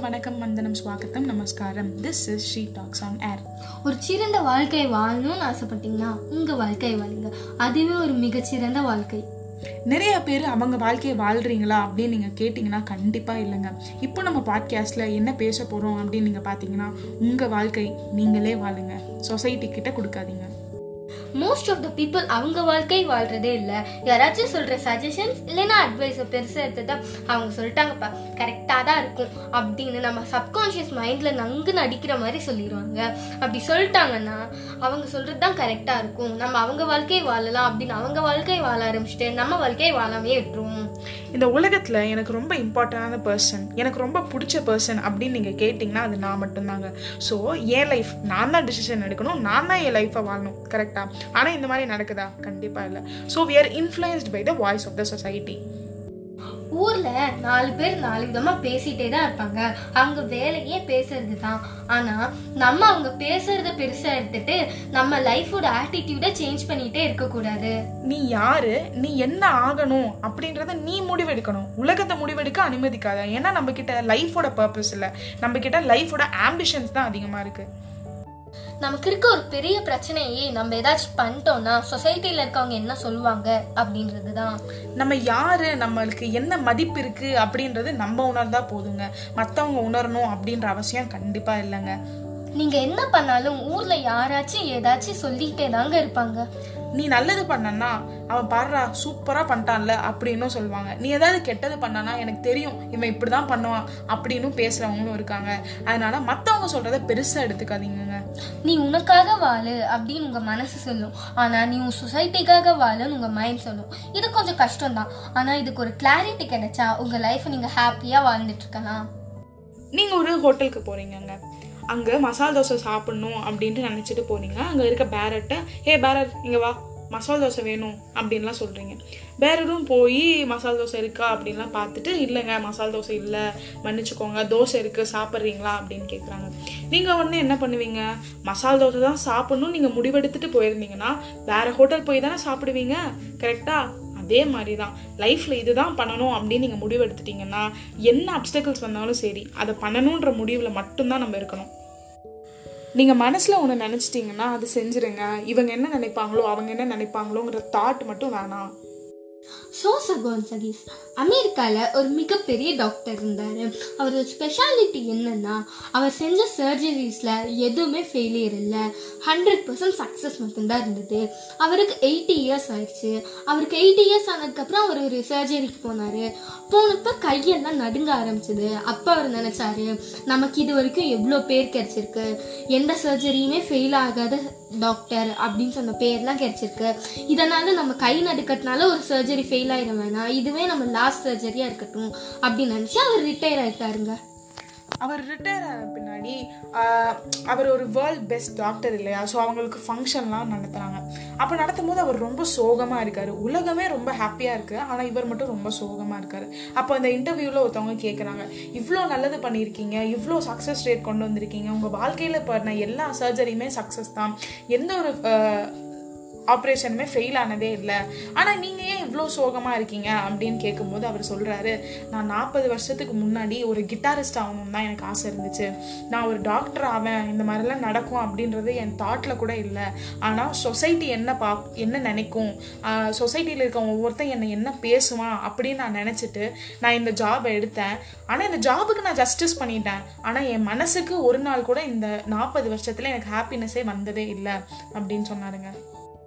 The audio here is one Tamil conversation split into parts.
வணக்கம் வந்தனம் ஸ்வாகத்தம் நமஸ்காரம். This is she talks on air ஒரு சிறந்த வாழ்க்கை வாழணும்னு ஆசைப்பட்டீங்கன்னா உங்க வாழ்க்கை வாழுங்க. அதுவே ஒரு மிகச்சிறந்த வாழ்க்கை. நிறைய பேர் அவங்க வாழ்க்கையை வாழ்றீங்களா அப்படின்னு நீங்கள் கேட்டிங்கன்னா கண்டிப்பாக இல்லைங்க. இப்போ நம்ம பாட்காஸ்ட்டில் என்ன பேச போகிறோம் அப்படின்னு நீங்கள் பார்த்தீங்கன்னா உங்கள் வாழ்க்கை நீங்களே வாழுங்க. சொசைட்டி கிட்ட கொடுக்காதீங்க. மோஸ்ட் ஆஃப் த பீப்புள் அவங்க வாழ்க்கை வாழ்றதே இல்லை. யாராச்சும் சொல்ற சஜஷன்ஸ் இல்லைன்னா அட்வைஸை பெருசாக எடுத்துட்டா அவங்க சொல்லிட்டாங்கப்பா கரெக்டாக தான் இருக்கும் அப்படின்னு நம்ம சப்கான்ஷியஸ் மைண்டில் நங்கு நடிக்கிற மாதிரி சொல்லிடுவாங்க அப்படி சொல்லிட்டாங்கன்னா அவங்க சொல்றது தான் கரெக்டாக இருக்கும். நம்ம அவங்க வாழ்க்கையை வாழலாம் அப்படின்னு அவங்க வாழ்க்கையை வாழ ஆரம்பிச்சுட்டு நம்ம வாழ்க்கையை வாழாமே விட்டுருவோம் இந்த உலகத்தில் எனக்கு ரொம்ப இம்பார்ட்டண்டான பர்சன் எனக்கு ரொம்ப பிடிச்ச பர்சன் அப்படின்னு நீங்கள் கேட்டிங்கன்னா அது நான் மட்டும்தாங்க. ஸோ என் லைஃப் நான் தான் டிசிஷன் எடுக்கணும் நான் தான் என் லைஃப்பை வாழணும் கரெக்டாக ஆனால் இந்த மாதிரி நடக்குதா? கண்டிப்பாக இல்லை. So we are influenced by the voice of the society ஊர்ல நாலு பேர் நாலு விதமா பேசிட்டே தான் இருப்பாங்க. அவங்க வேலையே பேசுறது தான் ஆனா நம்ம அவங்க பேசுறத பெருசா எடுத்துட்டு நம்ம லைஃபோட ஆட்டிடியூட சேஞ்ச் பண்ணிட்டே இருக்க கூடாது நீ யாரு? நீ என்ன ஆகணும்? அப்படின்றத நீ முடிவெடுக்கணும். உலகத்தை முடிவெடுக்க அனுமதிக்காத. ஏன்னா நம்ம கிட்ட லைஃபோட பர்பஸ் இல்லை. நம்ம கிட்ட லைஃபோட ஆம்பிஷன்ஸ் தான் அதிகமாக இருக்கு. நமக்கு இருக்க ஒரு பெரிய பிரச்சனையே நம்ம ஏதாச்சும் பண்ணிட்டோம்னா சொசைட்டில இருக்கவங்க என்ன சொல்லுவாங்க அப்படின்றது தான் நம்ம யாரு நம்மளுக்கு என்ன மதிப்பு இருக்கு அப்படின்றது நம்ம உணர்ந்தா போதுங்க. மற்றவங்க உணரணும் அப்படின்ற அவசியம் கண்டிப்பா இல்லைங்க. நீங்க என்ன பண்ணாலும் ஊர்ல யாராச்சும் ஏதாச்சும் சொல்லிட்டே தாங்க இருப்பாங்க. நீ நல்லது பண்ணனா அவன் பாடுறா சூப்பரா பண்ணிட்டான்ல அப்படின்னும் சொல்லுவாங்க. நீ ஏதாவது கெட்டது பண்ணனா எனக்கு தெரியும் இவன் இப்படிதான் பண்ணுவான் அப்படின்னு பேசுறவங்களும் இருக்காங்க. அதனால மத்தவங்க சொல்றத பெருசா எடுத்துக்காதீங்கங்க. நீ உனக்காக வாழு அப்படின்னு உங்க மனசு சொல்லும். ஆனா நீ உன் சொசைட்டிக்காக வாழுன்னு உங்க மைண்ட் சொல்லும். இது கொஞ்சம் கஷ்டம் தான் ஆனா இதுக்கு ஒரு கிளாரிட்டி கிடைச்சா உங்க லைஃப் நீங்க ஹாப்பியா வாழ்ந்துட்டு இருக்கலாம். நீங்க ஒரு ஹோட்டலுக்கு போறீங்கங்க. அங்கே மசாலா தோசை சாப்பிட்ணும் அப்படின்ட்டு நினச்சிட்டு போனீங்கன்னா அங்கே இருக்க பேரட்டை ஹே பேரட் இங்கே வா. மசாலா தோசை வேணும் அப்படின்லாம் சொல்கிறீங்க பேரரும் போய் மசாலா தோசை இருக்கா? அப்படின்லாம் பார்த்துட்டு இல்லைங்க மசாலா தோசை இல்லை. மன்னிச்சுக்கோங்க தோசை இருக்கு சாப்பிட்றீங்களா? அப்படின்னு கேட்குறாங்க நீங்கள் உடனே என்ன பண்ணுவீங்க? மசாலா தோசை தான் சாப்பிட்ணும். நீங்கள் முடிவெடுத்துட்டு போயிருந்தீங்கன்னா வேறு ஹோட்டல் போய் தானே சாப்பிடுவீங்க? கரெக்டாக அதே மாதிரி தான் லைஃப்பில் இதுதான் பண்ணணும் அப்படின்னு நீங்கள் முடிவெடுத்துட்டீங்கன்னா என்ன அப்டக்கிள்ஸ் வந்தாலும் சரி அதை பண்ணணுன்ற முடிவில் மட்டும்தான் நம்ம இருக்கணும். நீங்கள் மனசில் ஒன்று நினச்சிட்டிங்கன்னா அது செஞ்சுருங்க. இவங்க என்ன நினைப்பாங்களோ அவங்க என்ன நினைப்பாங்களோங்கிற தாட் மட்டும் வேணாம். சோசா சகோன் அமெரிக்காவில் ஒரு மிகப்பெரிய டாக்டர் இருந்தார். அவரோட ஸ்பெஷாலிட்டி என்னென்னா அவர் செஞ்ச சர்ஜரிஸில் எதுவுமே ஃபெயிலியர் இல்லை. ஹண்ட்ரட் பர்சன்ட் சக்ஸஸ் மட்டும்தான் இருந்தது. அவருக்கு எயிட்டி இயர்ஸ் ஆயிடுச்சு. அவருக்கு எயிட்டி இயர்ஸ் ஆனதுக்கப்புறம் அவர் ஒரு சர்ஜரிக்கு போனார். போனப்போ கையெல்லாம் நடுங்க ஆரம்பிச்சது. அப்போ அவர் நினச்சாரு நமக்கு இது வரைக்கும் எவ்வளோ பேர் கிடச்சிருக்கு? எந்த சர்ஜரியுமே ஃபெயில் ஆகாத டாக்டர் அப்படின்னு சொன்ன பேர்லாம் கிடைச்சிருக்கு. இதனால நம்ம கை நடுக்கிறதுனால ஒரு சர்ஜரி ஃபெயில் ஆயிட வேணாம். இதுவே நம்ம லாஸ்ட் சர்ஜரியா இருக்கட்டும் அப்படின்னு நினச்சி அவர் ரிட்டையர் ஆயிட்டாருங்க. அவர் ரிட்டையர் ஆன பின்னாடி அவர் ஒரு வேர்ல்ட் பெஸ்ட் டாக்டர் இல்லையா? ஸோ அவங்களுக்கு ஃபங்க்ஷன்லாம் நடத்துகிறாங்க அப்போ நடத்தும் போது அவர் ரொம்ப சோகமாக இருக்காரு. உலகமே ரொம்ப ஹாப்பியாக இருக்குது ஆனால் இவர் மட்டும் ரொம்ப சோகமாக இருக்காரு. அப்போ அந்த இன்டர்வியூவில் ஒருத்தவங்க கேட்குறாங்க இவ்வளோ நல்லது பண்ணியிருக்கீங்க. இவ்வளோ சக்ஸஸ் ரேட் கொண்டு வந்திருக்கீங்க. உங்கள் வாழ்க்கையில் பண்ண எல்லா சர்ஜரியுமே சக்ஸஸ் தான். எந்த ஒரு ஆப்ரேஷனுமே ஃபெயில் ஆனதே இல்லை. ஆனால் நீங்கள் ஏன் இவ்வளோ சோகமாக இருக்கீங்க? அப்படின்னு கேட்கும்போது அவர் சொல்கிறாரு நான் நாற்பது வருஷத்துக்கு முன்னாடி ஒரு கிட்டாரிஸ்ட் ஆகணும் தான் எனக்கு ஆசை இருந்துச்சு. நான் ஒரு டாக்டர் ஆவேன். இந்த மாதிரிலாம் நடக்கும் அப்படின்றது என் தாட்டில் கூட இல்லை. ஆனால் சொசைட்டி என்ன பா என்ன நினைக்கும்? சொசைட்டியில் இருக்க ஒவ்வொருத்தன் என்னை என்ன பேசுவான் அப்படின்னு நான் நினச்சிட்டு நான் இந்த ஜாபை எடுத்தேன். ஆனால் இந்த ஜாபுக்கு நான் ஜஸ்டிஸ் பண்ணிட்டேன். ஆனால் என் மனசுக்கு ஒரு நாள் கூட இந்த நாற்பது வருஷத்தில் எனக்கு ஹாப்பினஸ்ஸே வந்ததே இல்லை. அப்படின்னு சொன்னாருங்க.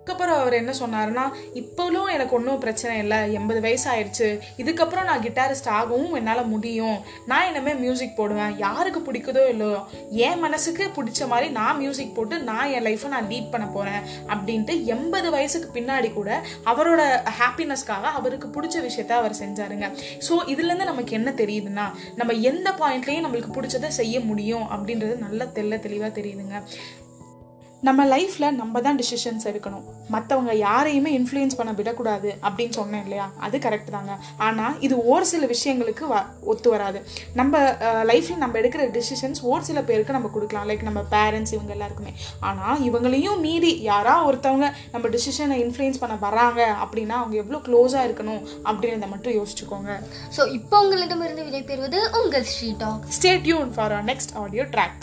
அதுக்கப்புறம் அவர் என்ன சொன்னாருன்னா இப்போலும் எனக்கு ஒன்றும் பிரச்சனை இல்லை. எண்பது வயசு ஆயிடுச்சு இதுக்கப்புறம் நான் கிட்டாரிஸ்ட் ஆகவும் என்னால் முடியும். நான் இனிமேல் மியூசிக் போடுவேன். யாருக்கு பிடிக்குதோ இல்லையோ என் மனசுக்கு பிடிச்ச மாதிரி நான் மியூசிக் போட்டு நான் என் லைஃப்பை நான் லீட் பண்ண போகிறேன் அப்படின்ட்டு எண்பது வயசுக்கு பின்னாடி கூட அவரோட ஹாப்பினஸ்க்காக அவருக்கு பிடிச்ச விஷயத்த அவர் செஞ்சாருங்க. ஸோ இதுலேருந்து நமக்கு என்ன தெரியுதுன்னா நம்ம எந்த பாயிண்ட்லேயும் நம்மளுக்கு பிடிச்சதை செய்ய முடியும் அப்படின்றது நல்ல தெல்ல தெளிவாக தெரியுதுங்க. நம்ம லைஃப்பில் நம்ம தான் டிசிஷன்ஸ் எடுக்கணும். மற்றவங்க யாரையுமே இன்ஃப்ளூயன்ஸ் பண்ண விடக்கூடாது அப்படின்னு சொன்னேன் இல்லையா? அது கரெக்ட் தாங்க. ஆனால் இது ஒரு சில விஷயங்களுக்கு வ ஒத்து வராது. நம்ம லைஃப்பில் நம்ம எடுக்கிற டிசிஷன்ஸ் ஒரு சில பேருக்கு நம்ம கொடுக்கலாம். லைக் நம்ம பேரண்ட்ஸ் இவங்க எல்லாருக்குமே. ஆனால் இவங்களையும் மீறி யாரா ஒருத்தவங்க நம்ம டிசிஷனை இன்ஃப்ளூயன்ஸ் பண்ண வராங்க அப்படின்னா அவங்க எவ்வளோ க்ளோஸாக இருக்கணும் அப்படின்றத மட்டும் யோசிச்சுக்கோங்க. ஸோ இப்போ உங்களிடமிருந்து விடைபெறுவது உங்கள் she talk. Stay tuned for our next audio track